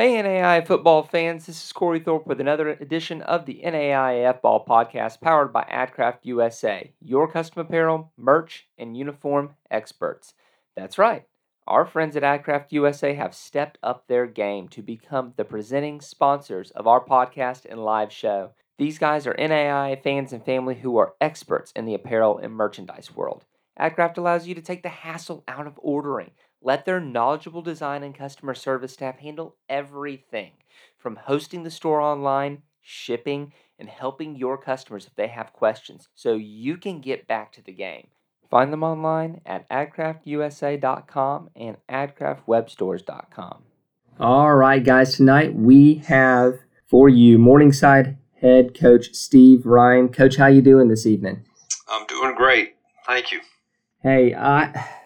Hey, NAIA football fans, this is Cory Thorpe with another edition of the NAIAF Ball Podcast powered by AdCraft USA, your custom apparel, merch, and uniform experts. That's right, our friends at AdCraft USA have stepped up their game to become the presenting sponsors of our podcast and live show. These guys are NAIA fans and family who are experts in the apparel and merchandise world. AdCraft allows you to take the hassle out of ordering. Let their knowledgeable design and customer service staff handle everything from hosting the store online, shipping, and helping your customers if they have questions so you can get back to the game. Find them online at adcraftusa.com and adcraftwebstores.com. All right, guys, tonight we have for you Morningside head coach Steve Ryan. Coach, how you doing this evening? I'm doing great. Thank you. Hey, I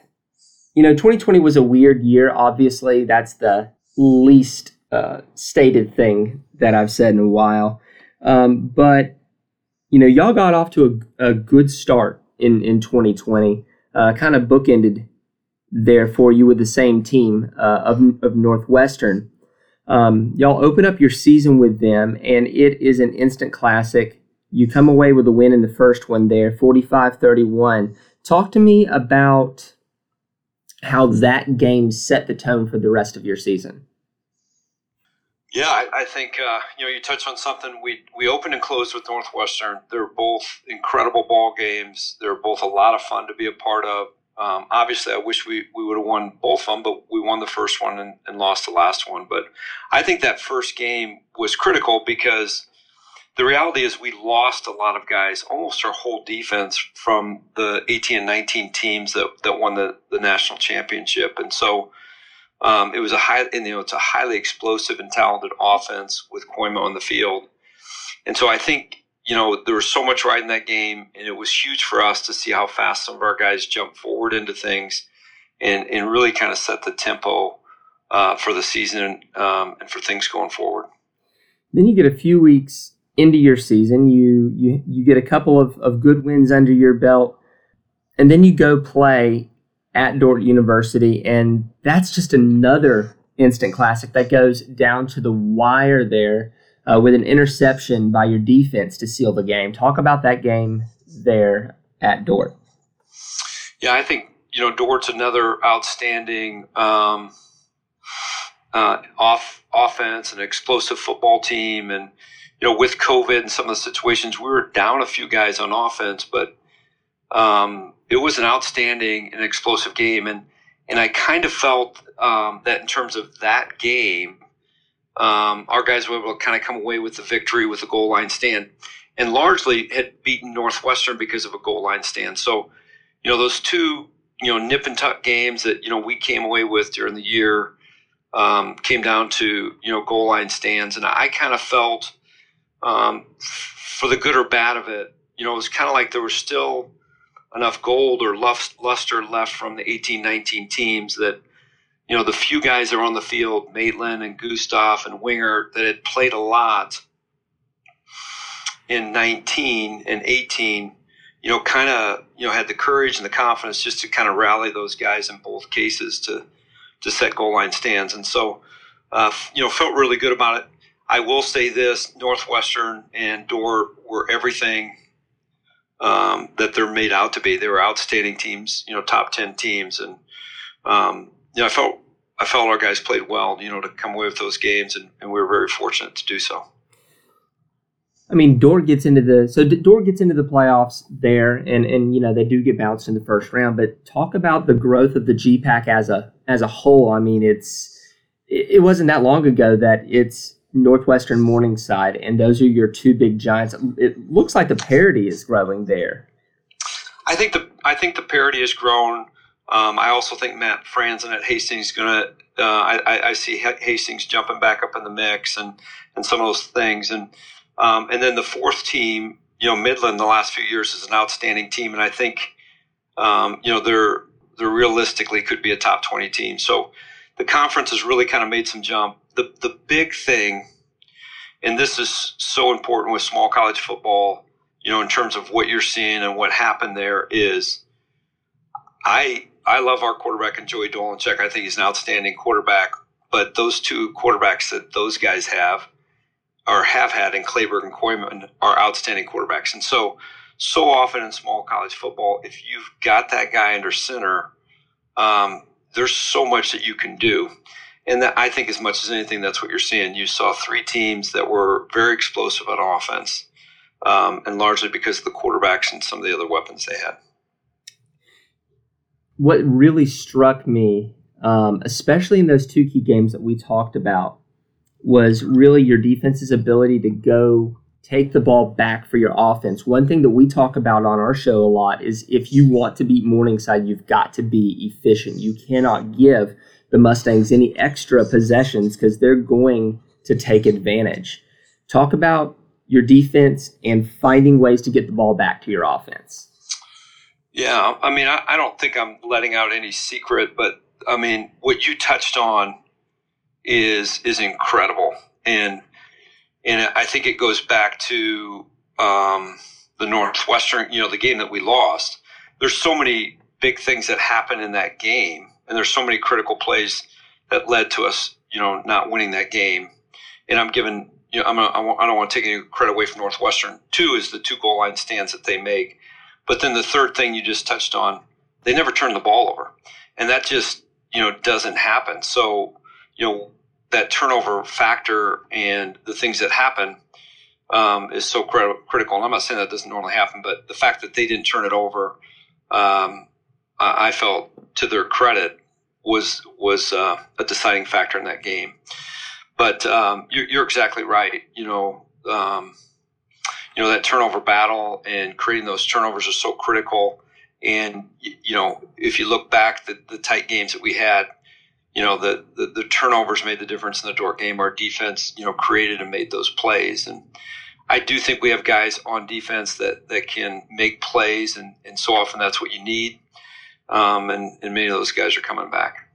you know, 2020 was a weird year. Obviously, that's the least uh, stated thing that I've said in a while. Um, but you know, y'all got off to a, a good start in in 2020. Uh, kind of bookended there for you with the same team uh, of of Northwestern. Um, y'all open up your season with them, and it is an instant classic. You come away with a win in the first one there, 45 31. Talk to me about how that game set the tone for the rest of your season. Yeah, I, I think uh, you know you touched on something. We we opened and closed with Northwestern. They're both incredible ball games. They're both a lot of fun to be a part of. Um, obviously, I wish we, we would have won both of them, but we won the first one and, and lost the last one. But I think that first game was critical because the reality is we lost a lot of guys, almost our whole defense from the 18 and 19 teams that, that won the, the national championship. And so um, it was a high, and, you know, it's a highly explosive and talented offense with Koima on the field. And so I think, you know, there was so much right in that game, and it was huge for us to see how fast some of our guys jumped forward into things and, and really kind of set the tempo uh, for the season um, and for things going forward. Then you get a few weeks into your season. You you you get a couple of, of good wins under your belt, and then you go play at Dordt University, and that's just another instant classic that goes down to the wire there uh, with an interception by your defense to seal the game. Talk about that game there at Dordt. Yeah, I think you know Dordt's another outstanding um, uh, off offense and explosive football team, and you know, with COVID and some of the situations, we were down a few guys on offense, but um, it was an outstanding and explosive game. And, and I kind of felt um, that in terms of that game, um, our guys were able to kind of come away with the victory with a goal line stand and largely had beaten Northwestern because of a goal line stand. So, you know, those two, you know, nip and tuck games that, you know, we came away with during the year um, came down to, you know, goal line stands. And I kind of felt – um, for the good or bad of it, you know, it was kind of like there was still enough gold or lust, luster left from the 18, 19 teams that, you know, the few guys that were on the field, Maitland and Gustav and Wingert, that had played a lot in 19 and 18, you know, kind of, you know, had the courage and the confidence just to kind of rally those guys in both cases to, to set goal line stands. And so, uh, you know, felt really good about it. I will say this: Northwestern and Dordt were everything um, that they're made out to be. They were outstanding teams, you know, top ten teams, and um, you know, I felt I felt our guys played well, you know, to come away with those games, and, and we were very fortunate to do so. I mean, Dordt gets into the so Dordt gets into the playoffs there, and and you know they do get bounced in the first round. But talk about the growth of the GPAC as a as a whole. I mean, it's it, it wasn't that long ago that it's Northwestern Morningside, and those are your two big giants. It looks like the parity is growing there. I think the I think the parity has grown. Um, I also think Matt Franzen at Hastings is going to. Uh, I, I, see Hastings jumping back up in the mix and and some of those things, and um, and then the fourth team, you know, Midland, the last few years is an outstanding team, and I think, um, you know, they're they're realistically could be a top twenty team. So the conference has really kind of made some jump the the big thing, and this is so important with small college football, you know, in terms of what you're seeing and what happened there is, I I love our quarterback and Joey Dolincheck. I think he's an outstanding quarterback. but those two quarterbacks that those guys have or have had in Clayberg and Koyman are outstanding quarterbacks. And so, so often in small college football, if you've got that guy under center, um, there's so much that you can do. And that I think as much as anything, that's what you're seeing. You saw three teams that were very explosive on offense, um, and largely because of the quarterbacks and some of the other weapons they had. What really struck me, um, especially in those two key games that we talked about, was really your defense's ability to go take the ball back for your offense. One thing that we talk about on our show a lot is if you want to beat Morningside, you've got to be efficient. You cannot give the Mustangs any extra possessions because they're going to take advantage. Talk about your defense and finding ways to get the ball back to your offense. Yeah, I mean, I, I don't think I'm letting out any secret, but I mean, what you touched on is is incredible, and and I think it goes back to um, the Northwestern, you know, the game that we lost. There's so many big things that happen in that game and there's so many critical plays that led to us, you know, not winning that game. And I'm giving, you know, I'm I don't want to take any credit away from Northwestern. Two is the two goal line stands that they make, but then the third thing you just touched on, they never turn the ball over, and that just you know doesn't happen. So you know that turnover factor and the things that happen um, is so critical. And I'm not saying that doesn't normally happen, but the fact that they didn't turn it over, um, I felt to their credit was was uh, a deciding factor in that game. But um, you're, you're, exactly right. You know, um, you know that turnover battle and creating those turnovers are so critical. And you know, if you look back the, the tight games that we had, you know, the, the, the turnovers made the difference in the Dordt game. Our defense, you know, created and made those plays. And I do think we have guys on defense that that can make plays, and and so often that's what you need um, and, and many of those guys are coming back.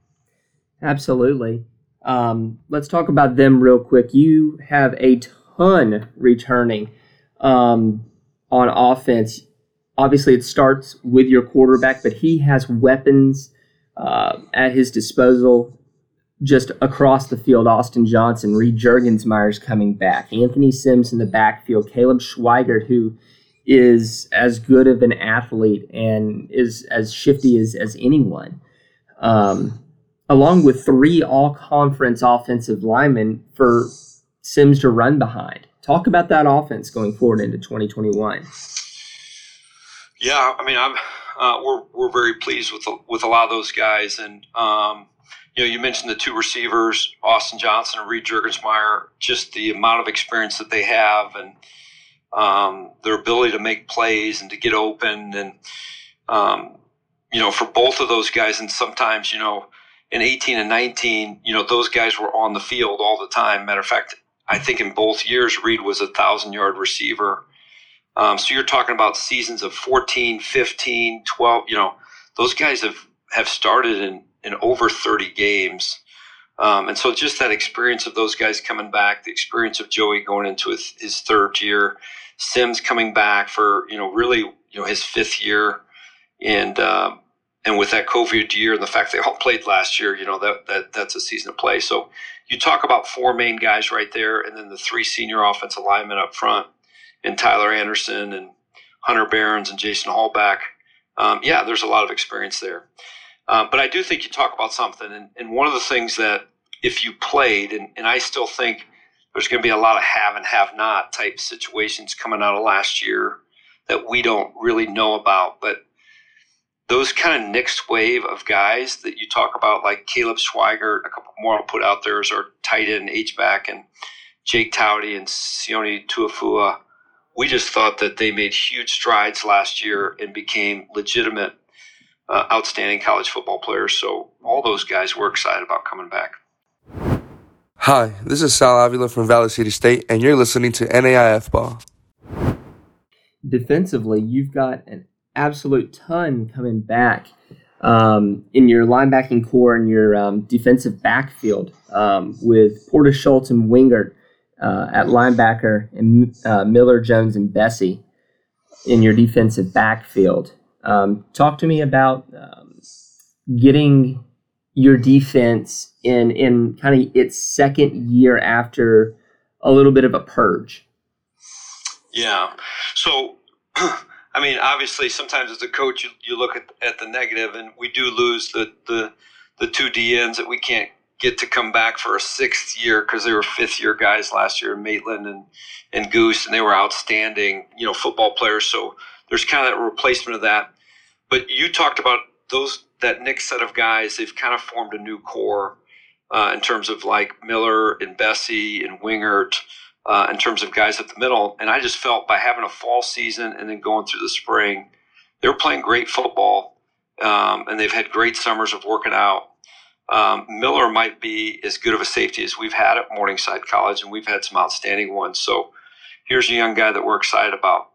Absolutely. Um, let's talk about them real quick. You have a ton returning um, on offense. Obviously, it starts with your quarterback, but he has weapons uh, at his disposal just across the field. Austin Johnson, Reed Jurgensmeyer's coming back, Anthony Sims in the backfield, Caleb Schweigert, who is as good of an athlete and is as shifty as, as anyone. Um, along with three all conference offensive linemen for Sims to run behind. Talk about that offense going forward into 2021. Yeah, I mean, I'm uh, we're we're very pleased with with a lot of those guys, and um, you know, you mentioned the two receivers, Austin Johnson and Reed Jurgensmeyer, just the amount of experience that they have, and um, their ability to make plays and to get open, and um, you know, for both of those guys, and sometimes you know, in 18 and 19, you know, those guys were on the field all the time. Matter of fact, I think in both years, Reed was a thousand yard receiver. Um, so you're talking about seasons of 14, 15, 12. You know, those guys have have started in in over 30 games. Um, and so just that experience of those guys coming back, the experience of Joey going into his, his third year, Sims coming back for you know really you know his fifth year, and uh, and with that COVID year and the fact they all played last year, you know that that that's a season of play. So you talk about four main guys right there, and then the three senior offensive linemen up front, and Tyler Anderson and Hunter Barons and Jason Hallback. Um, yeah, there's a lot of experience there. Um, but I do think you talk about something, and, and one of the things that if you played, and, and I still think there's going to be a lot of have and have not type situations coming out of last year that we don't really know about. But those kind of next wave of guys that you talk about, like Caleb Schweigert, a couple more I'll put out there is our tight end H back, and Jake Towdy and Sione Tuafua. We just thought that they made huge strides last year and became legitimate, uh, outstanding college football players. So all those guys were excited about coming back. Hi, this is Sal Avila from Valley City State, and you're listening to NAIAF Ball. Defensively, you've got an absolute ton coming back um, in your linebacking core and your um, defensive backfield um, with Porter Schultz and Wingert uh, at linebacker and uh, Miller, Jones, and Bessie in your defensive backfield. Um, talk to me about um, getting your defense in in kind of its second year after a little bit of a purge? Yeah. So, I mean, obviously, sometimes as a coach, you, you look at, at the negative, and we do lose the, the, the two DNs that we can't get to come back for a sixth year because they were fifth year guys last year, Maitland and, and Goose, and they were outstanding, you know, football players. So there's kind of that replacement of that. But you talked about those that next set of guys. They've kind of formed a new core uh, in terms of like Miller and Bessie and Wingert uh, in terms of guys at the middle. And I just felt by having a fall season and then going through the spring, they were playing great football, um, and they've had great summers of working out. Um, Miller might be as good of a safety as we've had at Morningside College, and we've had some outstanding ones. So here's a young guy that we're excited about.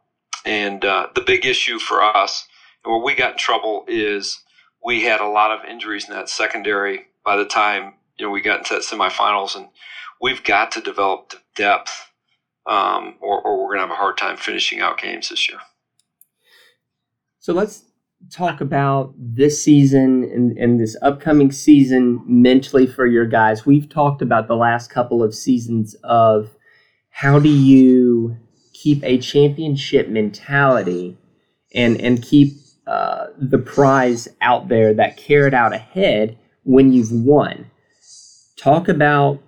And uh, the big issue for us, where we got in trouble, is we had a lot of injuries in that secondary by the time you know we got into that semifinals, and we've got to develop depth, um, or, or we're going to have a hard time finishing out games this year. So let's talk about this season and, and this upcoming season mentally for your guys. We've talked about the last couple of seasons of how do you keep a championship mentality and and keep uh, the prize out there that carried out ahead when you've won. Talk about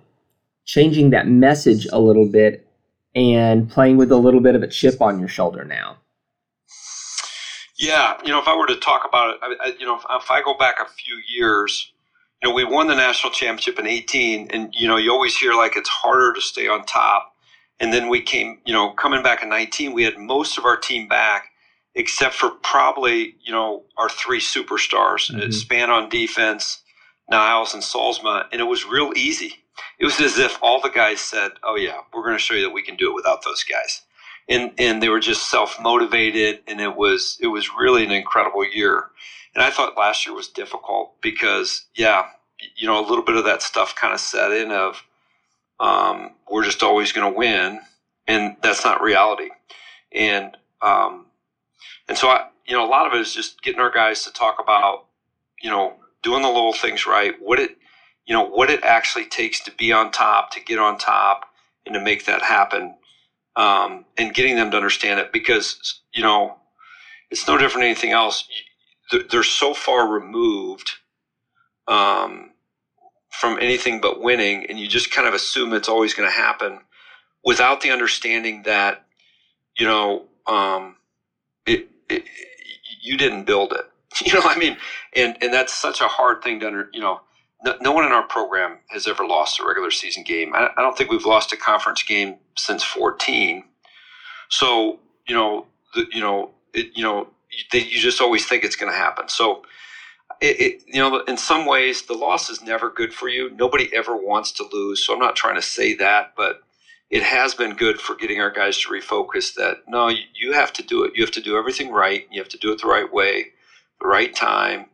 changing that message a little bit and playing with a little bit of a chip on your shoulder now. Yeah, you know, if I were to talk about it, I, you know, if, if, I go back a few years, you know, we won the national championship in 18, and, you know, you always hear like it's harder to stay on top. And then we came, you know, coming back in 19, we had most of our team back except for probably, you know, our three superstars, mm-hmm. Span on defense, Niles and Solsma, and it was real easy. It was as if all the guys said, "Oh yeah, we're going to show you that we can do it without those guys." and and they were just self motivated, and it was it was really an incredible year. And I thought last year was difficult because yeah, you know, a little bit of that stuff kind of set in of um, we're just always going to win, and that's not reality. And um, and so I, you know, a lot of it is just getting our guys to talk about, you know, doing the little things right. What it, you know, what it actually takes to be on top, to get on top, and to make that happen um, and getting them to understand it because you know it's no different than anything else. They're so far removed um, from anything but winning, and you just kind of assume it's always going to happen without the understanding that you know um, it, it, you didn't build it. You know, I mean, and and that's such a hard thing to under. You know, no, no, one in our program has ever lost a regular season game. I, I, don't think we've lost a conference game since 14. So you know, the, you know, it, you know, you, you just always think it's going to happen. So. It, it, you know, in some ways, the loss is never good for you. Nobody ever wants to lose. So I'm not trying to say that, but it has been good for getting our guys to refocus that no, you, have to do it. You have to do everything right. You have to do it the right way, the right time,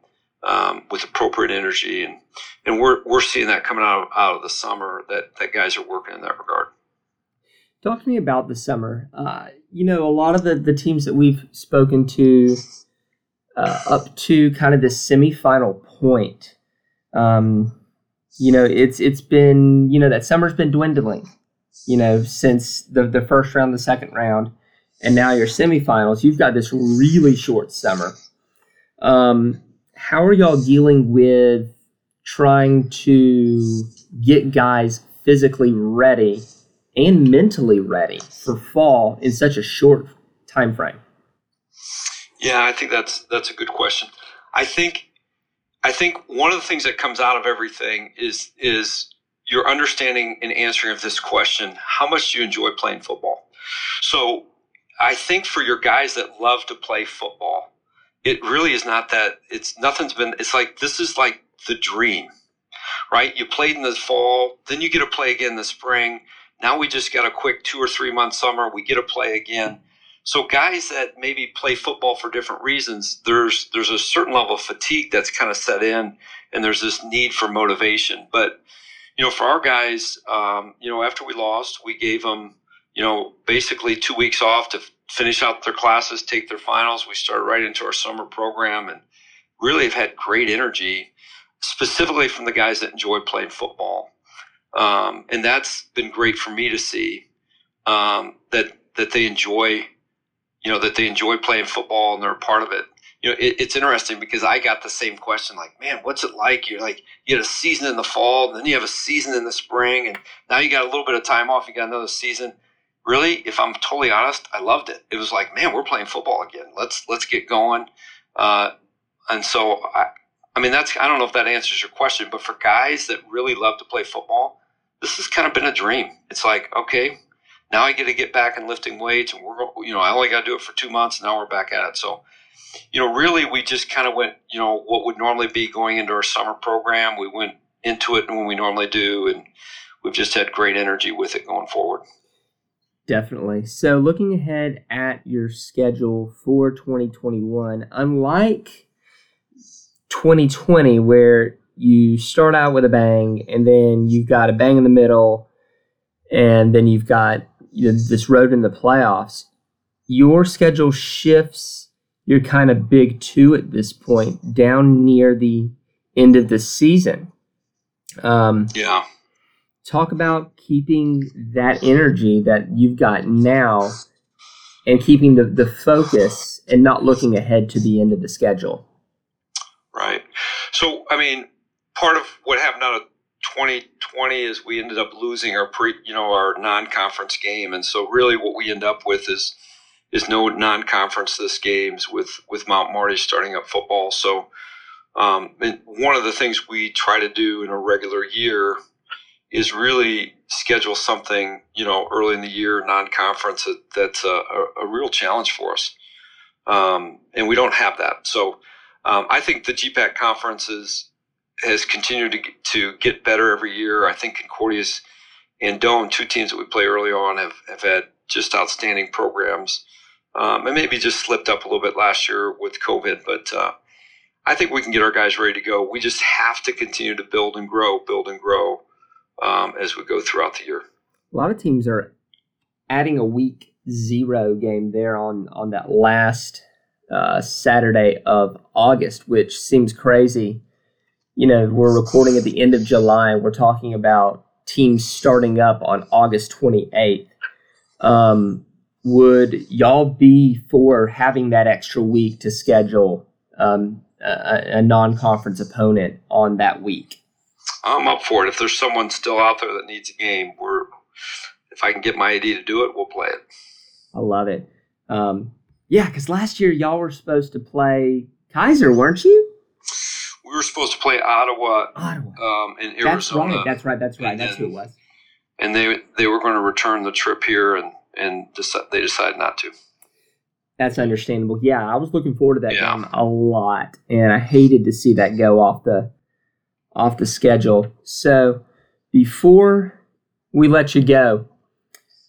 um, with appropriate energy, and and we're we're seeing that coming out of, out of the summer that that guys are working in that regard. Talk to me about the summer. Uh, you know, a lot of the the teams that we've spoken to uh, up to kind of the semifinal point. Um, you know, it's it's been you know that summer's been dwindling. You know, since the the first round, the second round, and now your semifinals. You've got this really short summer. Um, how are y'all dealing with trying to get guys physically ready and mentally ready for fall in such a short time frame? Yeah, I think that's that's a good question. I think I think one of the things that comes out of everything is is your understanding and answering of this question: How much do you enjoy playing football? So, I think for your guys that love to play football, it really is not that it's nothing's been it's like this is like the dream right you played in the fall then you get to play again in the spring now we just got a quick two or three month summer we get to play again so guys that maybe play football for different reasons there's there's a certain level of fatigue that's kind of set in and there's this need for motivation but you know for our guys um, you know after we lost we gave them you know basically two weeks off to finish out their classes, take their finals. We started right into our summer program and really have had great energy specifically from the guys that enjoy playing football. Um, and that's been great for me to see um, that that they enjoy, you know, that they enjoy playing football and they're a part of it. You know, it, it's interesting because I got the same question, like, man, what's it like? You're like, you had a season in the fall, and then you have a season in the spring, and now you got a little bit of time off. You got another season. Really, if I'm totally honest, I loved it. It was like, man, we're playing football again. Let's let's get going. Uh, and so I, I mean, that's I don't know if that answers your question, but for guys that really love to play football, this has kind of been a dream. It's like, okay, now I get to get back in lifting weights, and we're you know I only got to do it for two months. and Now we're back at it. So, you know, really we just kind of went, you know, what would normally be going into our summer program, we went into it when we normally do, and we've just had great energy with it going forward. Definitely. So, looking ahead at your schedule for 2021, unlike 2020, where you start out with a bang and then you've got a bang in the middle, and then you've got this road in the playoffs, your schedule shifts. You're kind of big two at this point, down near the end of the season. Um, yeah. Talk about keeping that energy that you've got now and keeping the, the focus and not looking ahead to the end of the schedule. Right. So, I mean, part of what happened out of 2020 is we ended up losing our pre, you know, our non-conference game, and so really what we end up with is is no non-conference this games with with Mount Marty starting up football. So, um, one of the things we try to do in a regular year is really schedule something, you know, early in the year, non-conference that, that's a, a, a real challenge for us, um, and we don't have that. So. Um, I think the GPAC conference is, has continued to to get better every year. I think Concordia's and Doane, two teams that we play early on, have, have had just outstanding programs. Um, and maybe just slipped up a little bit last year with COVID, but uh, I think we can get our guys ready to go. We just have to continue to build and grow, build and grow um, as we go throughout the year. A lot of teams are adding a week zero game there on on that last uh, Saturday of August, which seems crazy. You know, we're recording at the end of July. We're talking about teams starting up on August 28th. Um, would y'all be for having that extra week to schedule um, a, a non conference opponent on that week? I'm up for it. If there's someone still out there that needs a game, we're if I can get my ID to do it, we'll play it. I love it. Um, yeah, because last year y'all were supposed to play Kaiser, weren't you? We were supposed to play Ottawa, Ottawa. Um, in Arizona. That's right. That's right. That's right. That's who it was. And they they were going to return the trip here, and and they decided not to. That's understandable. Yeah, I was looking forward to that yeah. game a lot, and I hated to see that go off the off the schedule. So before we let you go,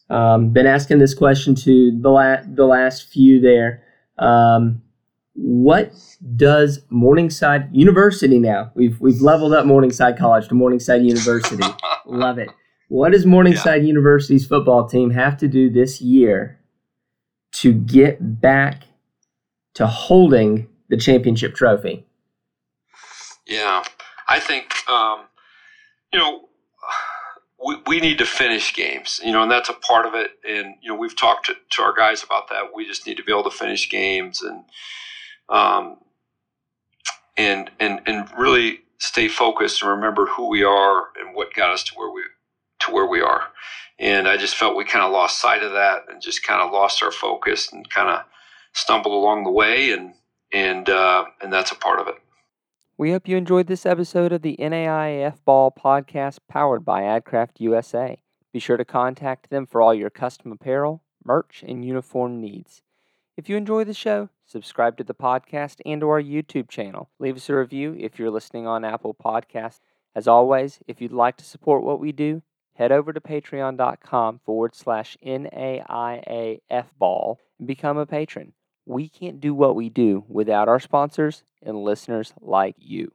um, been asking this question to the la- the last few there. Um, what does Morningside University now? We've we've leveled up Morningside College to Morningside University. Love it. What does Morningside yeah. University's football team have to do this year to get back to holding the championship trophy? Yeah, I think um, you know we, we need to finish games, you know, and that's a part of it. And you know, we've talked to, to our guys about that. We just need to be able to finish games and um, and and and really stay focused and remember who we are and what got us to where we to where we are. And I just felt we kind of lost sight of that and just kind of lost our focus and kind of stumbled along the way and and uh, and that's a part of it. We hope you enjoyed this episode of the NAIAF Ball podcast powered by AdCraft USA. Be sure to contact them for all your custom apparel, merch, and uniform needs. If you enjoy the show, subscribe to the podcast and to our YouTube channel. Leave us a review if you're listening on Apple Podcasts. As always, if you'd like to support what we do, head over to patreon.com forward slash NAIAF ball and become a patron. We can't do what we do without our sponsors and listeners like you.